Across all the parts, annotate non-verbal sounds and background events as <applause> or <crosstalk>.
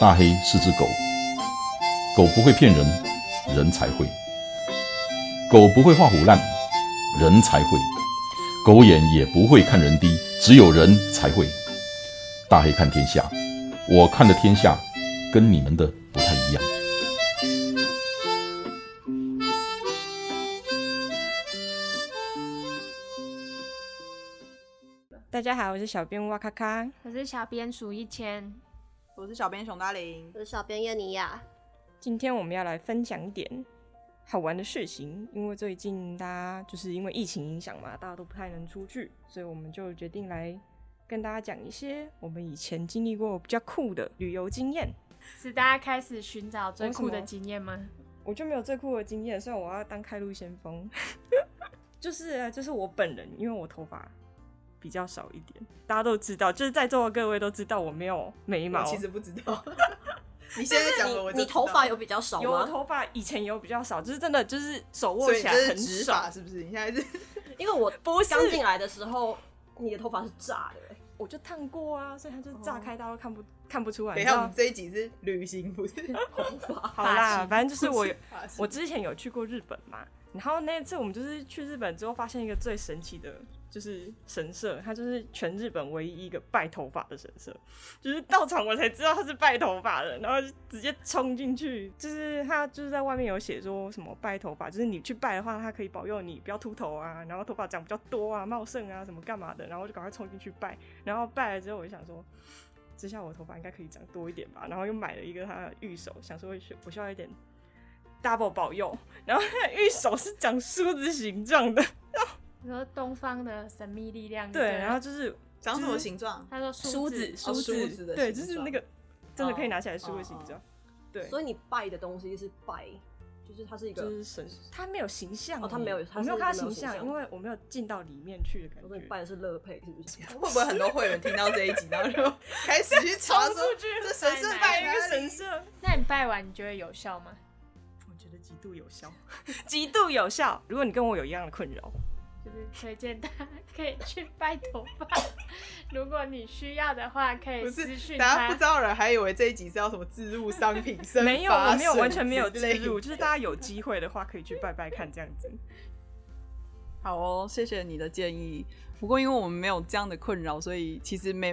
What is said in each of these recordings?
大黑是只狗，狗不会骗人，人才会；狗不会画虎烂，人才会；狗眼也不会看人低，只有人才会。大黑看天下，我看的天下跟你们的好，我是小编哇咔咔。我是小编数一千，我是小编熊大林我，是小编叶尼亚，今天我们要来分享一点好玩的事情，因为最近大家就是因为疫情影响嘛，大家都不太能出去，所以我们就决定来跟大家讲一些我们以前经历过比较酷的旅游经验。是大家开始寻找最酷的经验吗？我就没有最酷的经验，所以我要当开路先锋。<laughs> 就是啊就是我本人，因为我头发比较少一点，大家都知道，就是在座的各位都知道我没有眉毛，我其实不知道。<laughs> 你现在讲了，我你你头发有比较少有我吗？头发以前有比较少，就是真的就是手握起来很直是不是？你现在是 <laughs> 因为我不是刚进来的时候，你的头发是炸的、欸，我就烫过啊，所以它就炸开，大家都看不看不出来。等一下，我你知道们这一集是旅行，不是 <laughs> 头发好啦，反正就是我我之前有去过日本嘛，然后那一次我们就是去日本之后，发现一个最神奇的，就是神社，它就是全日本唯一一个拜头发的神社，就是到场我才知道它是拜头发的，然后直接冲进去，就是它就是在外面有写说什么拜头发，就是你去拜的话，它可以保佑你不要秃头啊，然后头发长比较多啊、茂盛啊什么干嘛的，然后就赶快冲进去拜，然后拜了之后我就想说。这下我头发应该可以长多一点吧，然后又买了一个它的玉手，想说我需要一点 double 保佑，然后它的玉手是长梳子形状的，你说东方的神秘力量，对，然后就是长什么形状？他说梳子子，梳哦梳子的对，形状就是那个真的可以拿起来梳的形哦状，对，所以你拜的东西是拜，就是它是一个就，是神，它没有形象欸，哦它没有我没有看它形象，因为我没有进到里面去的感觉。我拜的是乐佩，是不是？会不会很多会员听到这一集，然后就 <laughs> 开始去冲查说出去这神社拜一个神社，<laughs> 那你拜完你觉得有效吗？我觉得极度有效，极度有效。如果你跟我有一样的困扰，就是推荐大家可以去拜头发，<laughs> 如果你需要的话，可以不是私，讯大家不知道的人还以为这一集是要什么置入商品生没有，没有完全没有之类的植入，就是大家有机会的话可以去拜拜看这样子。好哦，谢谢你的建议。不过因为我们没有这样的困扰，所以其实没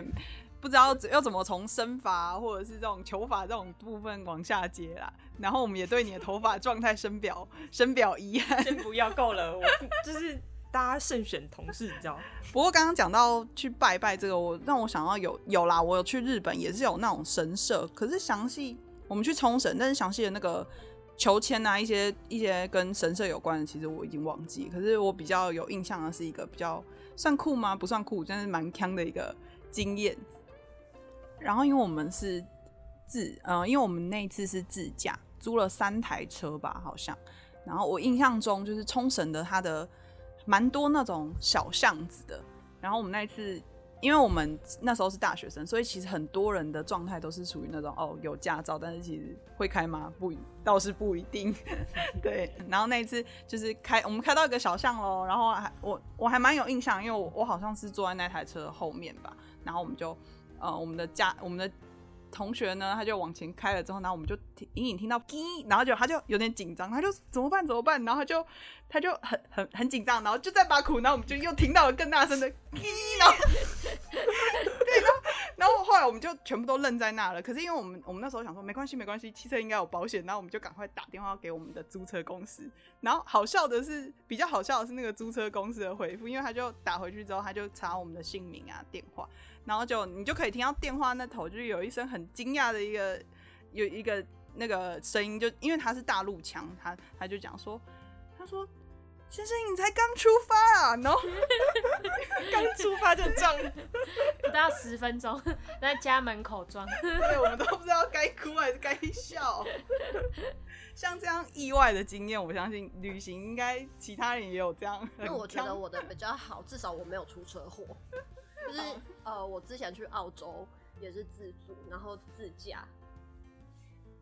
不知道要怎么从身法或者是这种求法这种部分往下接啦。然后我们也对你的头发状态深表深表遗憾。先不要够了，我就是大家慎选同事，你知道？不过刚刚讲到去拜拜这个，我让我想到有有啦，我有去日本也是有那种神社，可是详细我们去冲绳，但是详细的那个求签啊，一些一些跟神社有关的，其实我已经忘记。可是我比较有印象的是一个比较算酷吗？不算酷，但是蛮强的一个经验。然后因为我们是自，呃，因为我们那一次是自驾，租了三台车吧，好像。然后我印象中就是冲绳的它的蛮多那种小巷子的。然后我们那一次，因为我们那时候是大学生，所以其实很多人的状态都是属于那种哦有驾照，但是其实会开吗？不，倒是不一定。<laughs> 对，然后那一次就是开，我们开到一个小巷喽，然后还我我还蛮有印象，因为我我好像是坐在那台车后面吧，然后我们就呃我们的驾我们的。同学呢，他就往前开了之后，然后我们就隐隐听到滴，然后就他就有点紧张，他就怎么办怎么办，然后他就他就很很很紧张，然后就在把苦，然后我们就又听到了更大声的滴，然后对，然后然后后来我们就全部都愣在那了。可是因为我们我们那时候想说没关系没关系，汽车应该有保险，然后我们就赶快打电话给我们的租车公司。然后好笑的是，比较好笑的是那个租车公司的回复，因为他就打回去之后，他就查我们的姓名啊电话，然后就你就可以听到电话那头就是有一声很惊讶的一个有一个那个声音，就因为他是大陆腔，他他就讲说，他说。先生，你才刚出发啊！然后 <laughs> 刚出发就撞，<laughs> 不到十分钟在家门口装，对，我们都不知道该哭还是该笑。像这样意外的经验，我相信旅行应该其他人也有这样。因为我觉得我的比较好，至少我没有出车祸。就是呃，我之前去澳洲也是自助，然后自驾，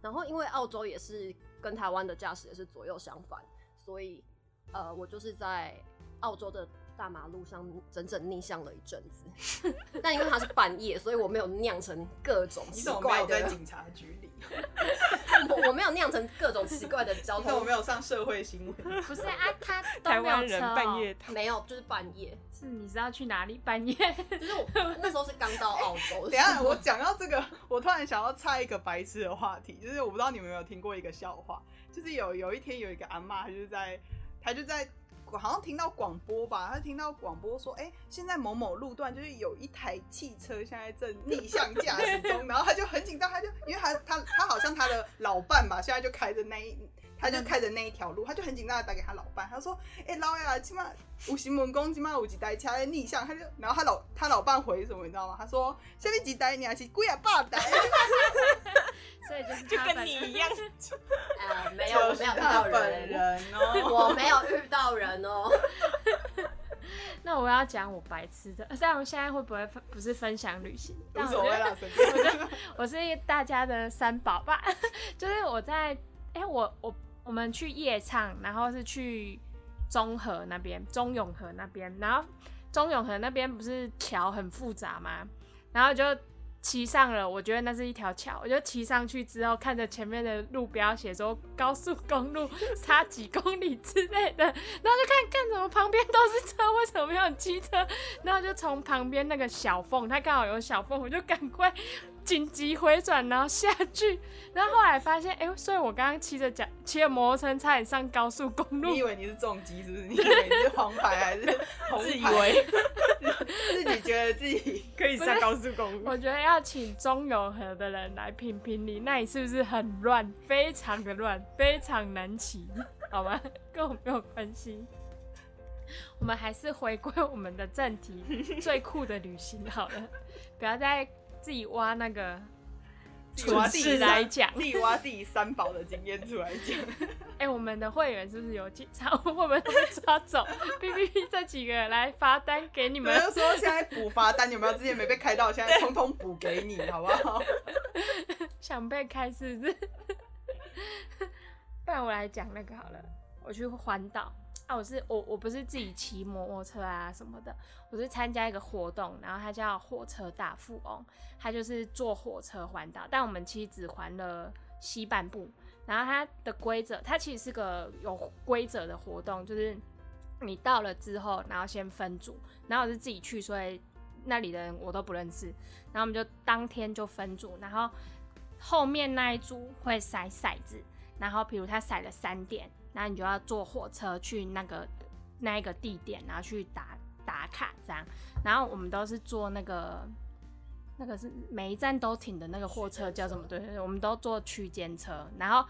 然后因为澳洲也是跟台湾的驾驶也是左右相反，所以呃，我就是在澳洲的大马路上整整逆向了一阵子。<laughs> 但因为它是半夜，所以我没有酿成各种奇怪的，警察局里？<laughs> 我 <laughs> 我没有酿成各种奇怪的交通没有上社会新闻？不是啊，他台都没有湾人半夜没有，就是半夜，是你知道去哪里半夜？就是我那时候是刚到澳洲。等下，我讲到这个，我突然想要插一个白痴的话题，就是我不知道你们有没有听过一个笑话，就是有有一天有一个阿妈，她就是在她就在好像听到广播吧，他听到广播说，哎、现在某某路段就是有一台汽车现在正逆向驾驶中，然后他就很紧张，他就因为他他他好像他的老伴吧，现在就开着那一。<laughs> 他就开着那一条路，他就很紧张的打给他老伴，他说：“哎、老呀，起码有新闻讲，起码有一台车在逆向。”他就，然后他老他老伴回什么，你知道吗？他说：“下面几台你还是贵啊八台？”所以就是就跟你一样，呃，<laughs> 没有，没有遇到他本人，人哦。<laughs> 我没有。那我要讲我白痴的，<laughs> 但我现在会不会分不是分享旅行？无但我 <laughs> 觉得所谓啦，随便。我是大家的三宝吧，就是我在哎、我我我们去夜唱，然后是去中和那边，中永和那边，然后中永和那边不是桥很复杂吗？然后就骑上了，我觉得那是一条桥，我就骑上去之后，看着前面的路标写说高速公路差几公里之类的，<laughs> 然后就看看怎么旁边都是车，为什么没有机车？<laughs> 然后就从旁边那个小缝，它刚好有小缝，我就赶快紧急回转，然后下去。<laughs> 然后后来发现，哎、所以我刚刚骑着脚骑着摩托车差点上高速公路你以。为你是重击是不是？<laughs> 你以为你是黄牌还是红自以牌？为 <laughs> 自己觉得自己可以上高速公路。我觉得要请中永和的人来评评理，那里是不是很乱？非常的乱，非常难骑，好吗？跟我没有关系。我们还是回归我们的正题，最酷的旅行好了，不要再自己挖那个自己挖来讲。自己挖自己三宝的经验出来讲。<laughs> 哎、我们的会员是不是有警察？会不会被抓走？B B B 这几个人来罚单给你我们。就说现在补罚单有没有？之前没被开到，现在通通补给你，好不好？<laughs> 想被开是不是？<laughs> 不然我来讲那个好了。我去环岛啊，我是我我不是自己骑摩托车啊什么的，我是参加一个活动，然后它叫火车大富翁，它就是坐火车环岛，但我们其实只环了西半部。然后它的规则，它其实是个有规则的活动，就是你到了之后，然后先分组，然后我是自己去，所以那里的人我都不认识，然后我们就当天就分组，然后后面那一组会筛骰子，然后比如他塞了三点，然后你就要坐火车去那个那一个地点，然后去打打卡这样，然后我们都是坐那个。那个是每一站都停的那个货车叫什么？对对对，我们都坐区间车。然后，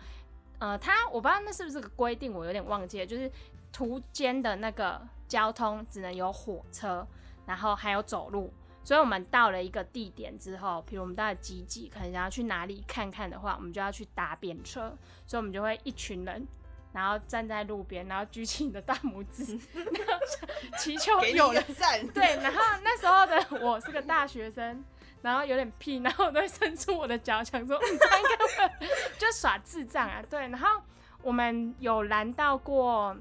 呃，它我不知道那是不是个规定，我有点忘记了。就是途间的那个交通只能有火车，然后还有走路。所以我们到了一个地点之后，比如我们到了集集，可能想要去哪里看看的话，我们就要去搭便车。所以我们就会一群人，然后站在路边，然后举起你的大拇指，<laughs> 然后像祈求有人一个赞。对，然后那时候的我是个大学生，然后有点屁，然后我都会伸出我的脚，想说，嗯，这样应该会就耍智障啊。对，然后我们有拦到过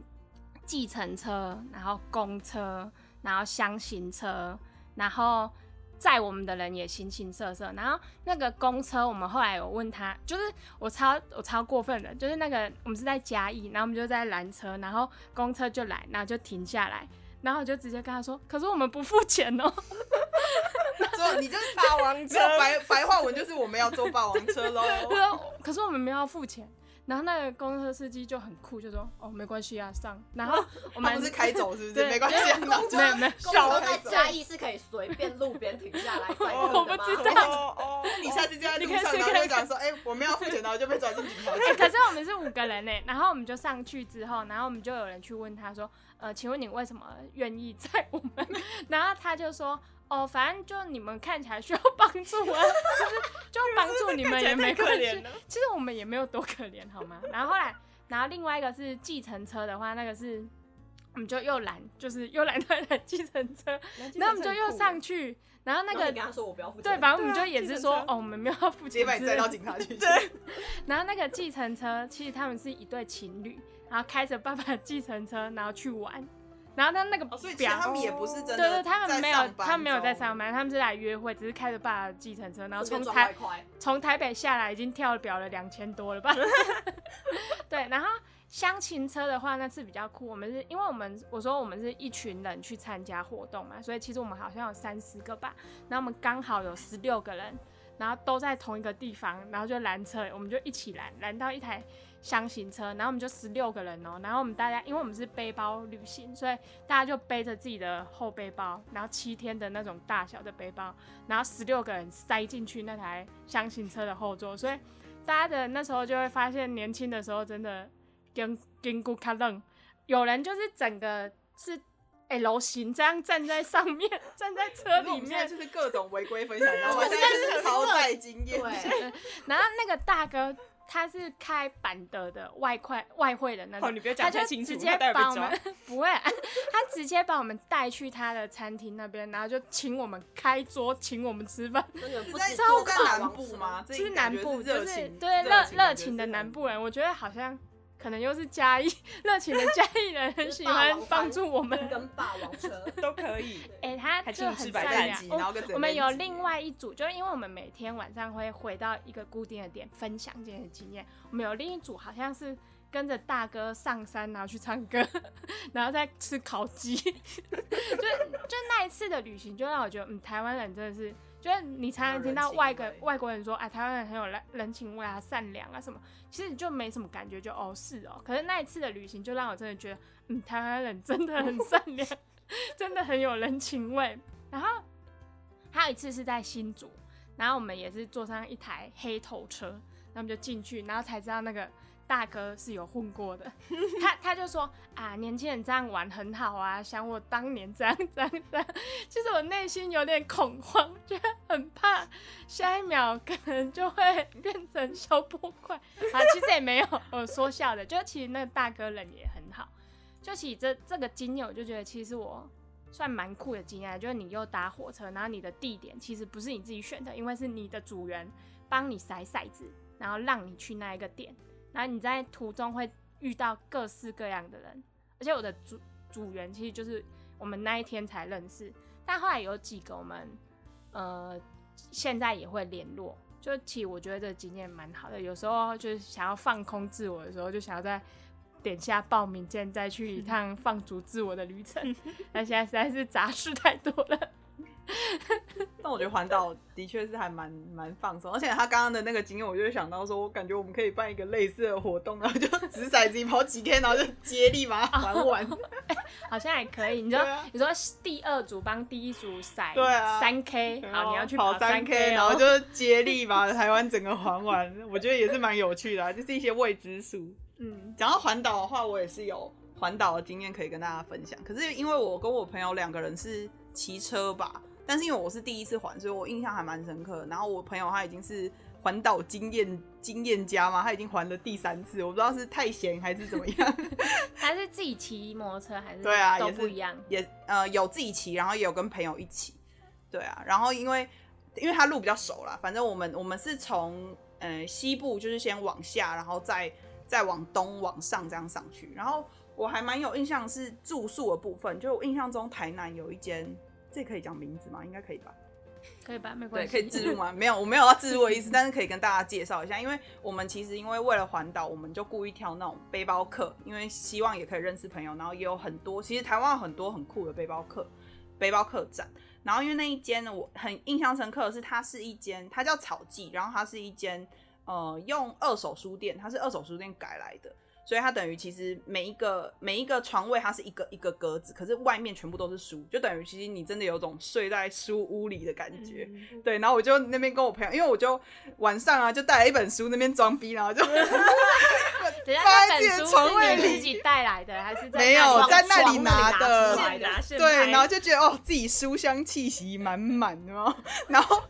计程车，然后公车，然后箱型车，然后载我们的人也形形色色。然后那个公车，我们后来有问他，就是我超我超过分的，就是那个我们是在嘉义，然后我们就在拦车，然后公车就来，然后就停下来。然后我就直接跟他说：“可是我们不付钱哦。<laughs> 说你就是霸王车白白话文，就是我们要坐霸王车喽。他说：“可是我们没有要付钱。”然后那个公车司机就很酷，就说：“哦，没关系啊，上。”然后我们他不是 <laughs> 开走是不是？对没关系啊，没有没有，公车在嘉义是可以随便路边停下来 <laughs> 载客的吗？我不知道哦哦，你下次就在路你可以上，试看然后就讲说，哎，我们要付钱，然后就被抓进警察哎、局。可是我们是五个人呢，然后我们就上去之后，然后我们就有人去问他说：“呃，请问你为什么愿意载我们？” <laughs> 然后他就说：“哦，反正就你们看起来需要帮助啊，就是就帮助你们也没可怜了。其实我们也没有多可怜，好吗？然后后来，然后另外一个是计程车的话，那个是我们就又拦，就是又拦到一台计程车，然后我们就又上去，然后那个跟他说我不要付钱，对，反正我们就也是说哦，我们没有要付直接把你载到警察局。对，然后那个计程车，其实他们是一对情侣，然后开着爸爸的计程车，然后去玩。然后他那个哦，所以其实表，他们也不是真的对对，他们没有他们没有在上班，他们是来约会，只是开着爸爸的计程车，然后顺从台从台北下来已经跳表了两千多了吧？<laughs> 对，然后相亲车的话，那次比较酷。我们是因为我们我说我们是一群人去参加活动嘛，所以其实我们好像有三十个吧，然后我们刚好有十六个人，然后都在同一个地方，然后就拦车，我们就一起拦，拦到一台箱型车，然后我们就十六个人哦、然后我们大家因为我们是背包旅行，所以大家就背着自己的后背包，然后七天的那种大小的背包，然后十六个人塞进去那台箱型车的后座，所以大家的那时候就会发现，年轻的时候真的跟跟骨卡愣，有人就是整个是 L 型这样站在上面，<laughs> 站在车里面现在面，就是各种违规分享，<laughs> 然后我现在就是超载经验。对，然后那个大哥他是开板德的外快外汇的那种哦，，你不要他就讲太清楚，直接他待会被抓把我们。<laughs> 不会啊、<laughs> 他直接把我们带去他的餐厅那边，然后就请我们开桌，请我们吃饭。真的不在南部吗？这是南部，就是对热情热情的南。部人，我觉得好像可能又是嘉义 <laughs> 热情的嘉义人，很喜欢帮助我们。跟霸王车，<laughs> 都可以。哎、他还就很善良我我们有另外一组，就是因为我们每天晚上会回到一个固定的点分享这些经验。我们有另一组好像是跟着大哥上山，然后去唱歌，<laughs> 然后再吃烤鸡。就就那一次的旅行，就让我觉得，嗯，台湾人真的是，就是你常常听到外国外国人说，哎，台湾人很有人人情味啊，善良啊什么，其实你就没什么感觉，就哦是哦。可是那一次的旅行，就让我真的觉得，嗯，台湾人真的很善良，<laughs> 真的很有人情味。然后还有一次是在新竹，然后我们也是坐上一台黑头车，然后我们就进去，然后才知道那个大哥是有混过的。<laughs> 他他就说啊，年轻人这样玩很好啊，想我当年这样这样这样。<laughs> 其实我内心有点恐慌，觉得很怕下一秒可能就会变成小破块啊。其实也没有，我说笑的，就其实那个大哥人也很好。就其实这这个经验，我就觉得其实我算蛮酷的经验，就是你又搭火车，然后你的地点其实不是你自己选的，因为是你的组员帮你骰骰子，然后让你去那一个点，然后你在途中会遇到各式各样的人，而且我的组组员其实就是我们那一天才认识，但后来有几个我们呃现在也会联络。就其实我觉得这个经验蛮好的，有时候就是想要放空自我的时候，就想要在点下报名键，再去一 <laughs> 趟放逐自我的旅程。<laughs> 那现在实在是杂事太多了。<laughs> 但我觉得环岛的确是还蛮蛮放松，而且他刚刚的那个经验，我就会想到说，我感觉我们可以办一个类似的活动，然后就掷骰子跑几天，然后就接力把它还完。好像还可以。你说、对啊你说第二组帮第一组骰对啊三 K，好，你要去跑三 K，哦然后就接力把台湾整个环完，我觉得也是蛮有趣的、啊，就是一些未知数。嗯，讲到环岛的话，我也是有环岛的经验可以跟大家分享。可是因为我跟我朋友两个人是骑车吧，但是因为我是第一次环，所以我印象还蛮深刻的。然后我朋友他已经是环岛经验经验家嘛，他已经环了第三次，我不知道是太闲还是怎么样。<laughs> 还是自己骑摩托车还是对啊，也不一样。也呃有自己骑，然后也有跟朋友一起。对啊，然后因为因为他路比较熟啦，反正我们我们是从呃西部就是先往下，然后再再往东往上这样上去。然后我还蛮有印象是住宿的部分，就我印象中台南有一间，这可以讲名字吗？应该可以吧？可以吧？没，关系，可以自入吗？<laughs> 没有，我没有要自入的意思，但是可以跟大家介绍一下，因为我们其实因为为了环岛，我们就故意挑那种背包客，因为希望也可以认识朋友，然后也有很多，其实台湾有很多很酷的背包客，背包客栈。然后因为那一间呢，我很印象深刻的是，它是一间，它叫草记，然后它是一间呃用二手书店，它是二手书店改来的。所以它等于其实每一个每一个床位它是一个一个格子，可是外面全部都是书，就等于其实你真的有种睡在书屋里的感觉。嗯对，然后我就那边跟我朋友，因为我就晚上啊就带了一本书那边装逼，然后就 <laughs> 放在自己的床位里自己带来的，还是在没有在那里拿的对，然后就觉得哦自己书香气息满满的哦，然后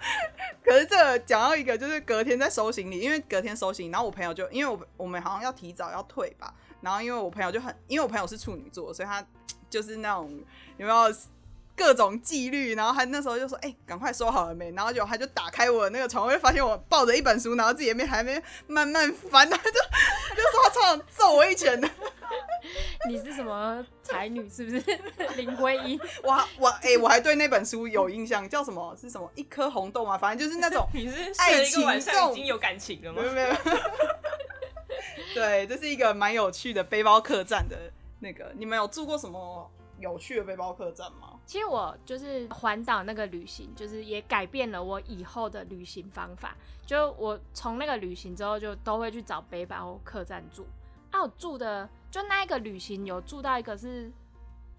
可是这个讲到一个就是隔天在收行李，因为隔天收行李，然后我朋友就因为我我们好像要提早要退吧，然后因为我朋友就很因为我朋友是处女座，所以他 <tsk> 就是那种有没有各种纪律，然后他那时候就说：“哎、赶快收好了没？”然后就他就打开我那个床位，发现我抱着一本书，然后自己也没还没慢慢翻，他就他 <laughs> 就说他超想揍我一拳的。你是什么才女是不是？<laughs> 林徽因，我我哎、我还对那本书有印象，叫什么？是什么？一颗红豆吗？反正就是那种你是爱睡一个晚情已经有感情了吗没？有没有。<laughs> 对，这是一个蛮有趣的背包客栈的那个。你们有住过什么有趣的背包客栈吗？其实我就是环岛那个旅行，就是也改变了我以后的旅行方法。就我从那个旅行之后，就都会去找背包客栈住。啊，我住的就那一个旅行有住到一个是，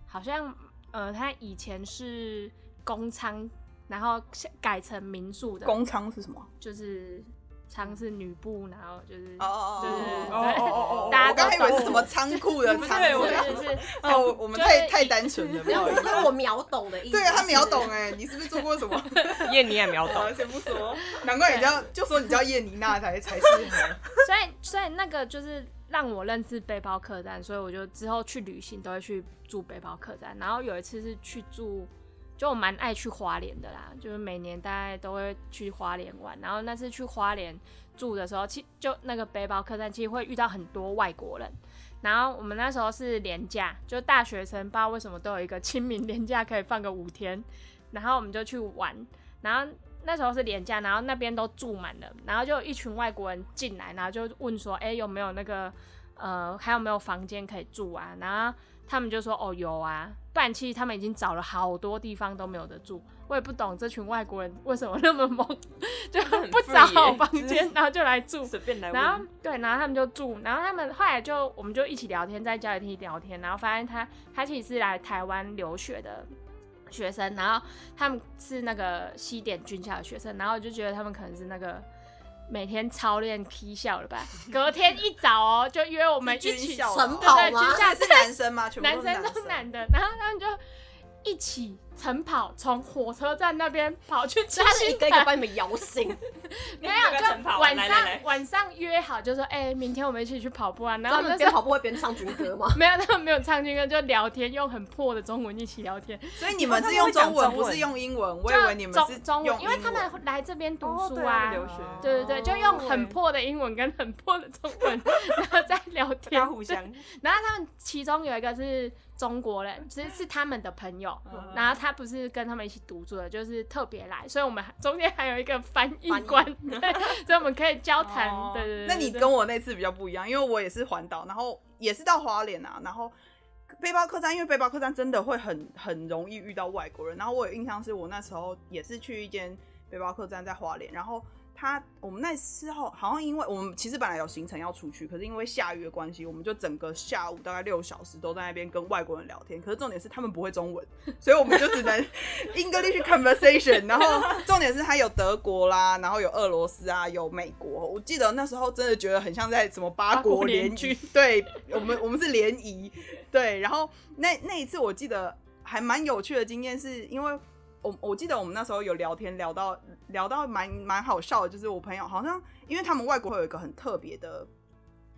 好像呃，他以前是公仓，然后改成民宿的，公仓是什么？就是仓是女部，然后就是哦哦哦哦哦哦哦大家我刚才以为是什么仓库的仓对我是是是，<laughs> 哦，我我们太太单纯了，不没有，好意思。这是我秒懂的意思。对啊，他秒懂哎，你是不是做过什么？<laughs> 燕妮也秒懂，，先不说，难怪你叫就说你叫燕妮娜才才适合。所以所以那个就是让我认识背包客栈，所以我就之后去旅行都会去住背包客栈。然后有一次是去住，就我蛮爱去花莲的啦，就是每年大概都会去花莲玩。然后那次去花莲住的时候，其就那个背包客栈其实会遇到很多外国人。然后我们那时候是年假，就大学生不知道为什么都有一个清明年假可以放个五天，然后我们就去玩，然后那时候是年假，然后那边都住满了，然后就一群外国人进来，然后就问说，哎、有没有那个呃，还有没有房间可以住啊？然后他们就说，哦，有啊，不然其实他们已经找了好多地方都没有得住。我也不懂这群外国人为什么那么猛，就不找好房间，然后就来住。随便来然后。对，然后他们就住，然后他们后来就我们就一起聊天，在家里一起聊天，然后发现他他其实是来台湾留学的学生，然后他们是那个西点军校的学生，然后我就觉得他们可能是那个每天操练 K 笑了吧，<laughs> 隔天一早哦就约我们一起晨哦跑吗？对对军校是男生吗？全部男生都是男的，然后他们就一起晨跑，从火车站那边跑去吃所以他是一新台个一个把你们摇醒，<laughs> 没有，就晚上晚上约好，就说哎、明天我们一起去跑步啊。然后他们边跑步会边唱军歌吗？<laughs> 没有，他们没有唱军歌，就聊天，用很破的中文一起聊天。所以你们是用中文，不是用英文。我以就为你们是中中文，因为他们来这边读哦书啊。留学对对对，就用很哦破的英文跟很破的中文，然后在聊天。互相，然后他们其中有一个是中国人，其 <laughs> 实是他们的朋友，嗯然后他不是跟他们一起读书的，就是特别来，所以我们中间还有一个翻译官，<laughs> 对，所以我们可以交谈。哦对对对。那你跟我那次比较不一样，因为我也是环岛，然后也是到花莲啊，然后背包客栈，因为背包客栈真的会很很容易遇到外国人。然后我有印象是我那时候也是去一间背包客栈在花莲，然后他我们那时候好像因为我们其实本来有行程要出去，可是因为下雨的关系，我们就整个下午大概六小时都在那边跟外国人聊天。可是重点是他们不会中文，所以我们就只能 <laughs> English conversation。然后重点是他有德国啦，然后有俄罗斯啊，有美国。我记得那时候真的觉得很像在什么八八国联军，对我们我们是联谊，对。然后那那一次我记得还蛮有趣的经验，是因为我我记得我们那时候有聊天聊到聊到蛮蛮好笑的，就是我朋友好像因为他们外国会有一个很特别的。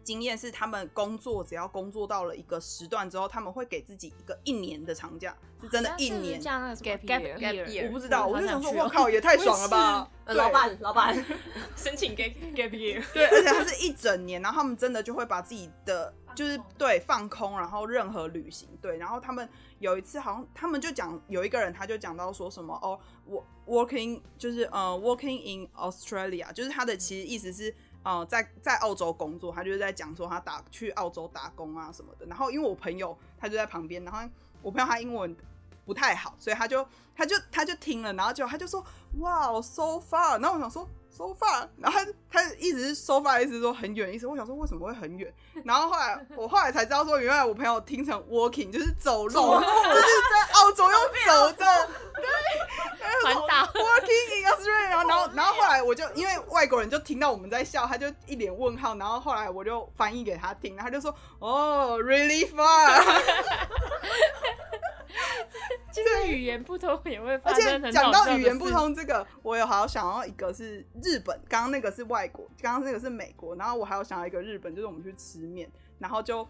经验是，他们工作只要工作到了一个时段之后，他们会给自己一个一年的长假，是真的，一年。像那个什么 Gap gap year Gap 我不知道，嗯我就想说，我靠，也太爽了吧！老板，老板，<laughs> 申请 gap gap year，<laughs> 对，而且他是一整年，然后他们真的就会把自己的就是对放空，然后任何旅行对，然后他们有一次好像他们就讲有一个人他就讲到说什么哦，我 working 就是呃 working in Australia，就是他的其实意思是。呃，在在澳洲工作，他就是在讲说他打去澳洲打工啊什么的。然后因为我朋友他就在旁边，然后我朋友他英文不太好，所以他就他就他就听了，然后就他就说哇，so far。然后我想说 so far，然后他他一直是 so far，意思说很远的意思。我想说为什么会很远？然后后来我后来才知道说，原来我朋友听成 walking 就是走路，就是在澳洲用走的。<laughs> 环岛 Working in Australia，然后然后然后后来我就因为外国人就听到我们在笑，他就一脸问号，然后后来我就翻译给他听，他就说哦，really far，其实语言不通也会发而且讲到语言不，通这个，我有好想要一个是日本，刚刚那个是外国，刚刚那个是美国，然后我还有想要一个日本，就是我们去吃面，然后就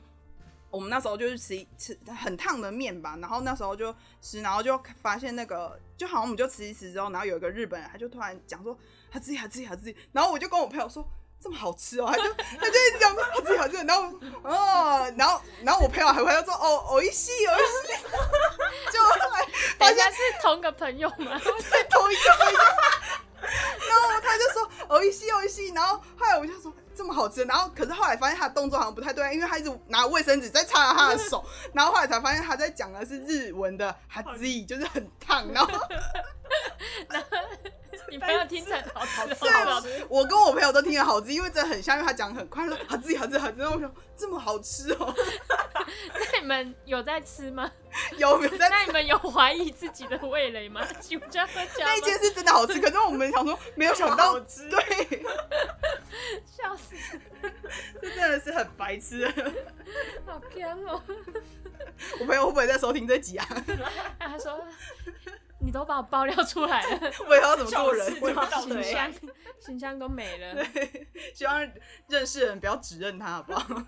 我们那时候就是吃吃很烫的面吧，然后那时候就吃，然后就发现那个就好像我们就吃一吃之后，然后有一个日本人他就突然讲说他自己他自己他自己，然后我就跟我朋友说。这么好吃哦，他就他就一直讲说好吃好吃，然后哦，然后然后我朋友还会要说哦哦一西哦一西，就后来发现是同个朋友吗？<laughs> 对同一个朋友，然后他就说哦一西哦一西，然后后来我就说这么好吃，然后可是后来发现他的动作好像不太对，因为他一直拿卫生纸在擦他的手，<laughs> 然后后来才发现他在讲的是日文的哈兹，就是很烫，然后你朋友听成好吃对好吃，我跟我朋友都听得好吃，因为真的很像，因为他讲得很快，说哈兹哈兹哈兹，然后我说这么好吃哦，那你们有在吃吗？有没有在那你们有怀疑自己的味蕾吗？酒家喝家吗？那一间是真的好吃，可是我们想说没有想到好，吃对，白痴。<laughs> 好偏哦！<laughs> 我朋友会不会在收听这集啊？他说：“你都把我爆料出来了，<laughs> 我以后要怎么做人？小事就到形嘴象形象都没了。希望认识的人不要指认他，好不好？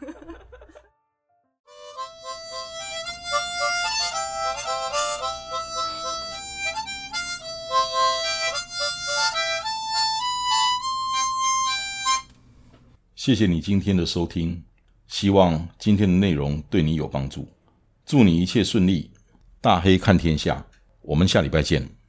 谢谢你今天的收听，希望今天的内容对你有帮助。祝你一切顺利，大黑看天下，我们下礼拜见。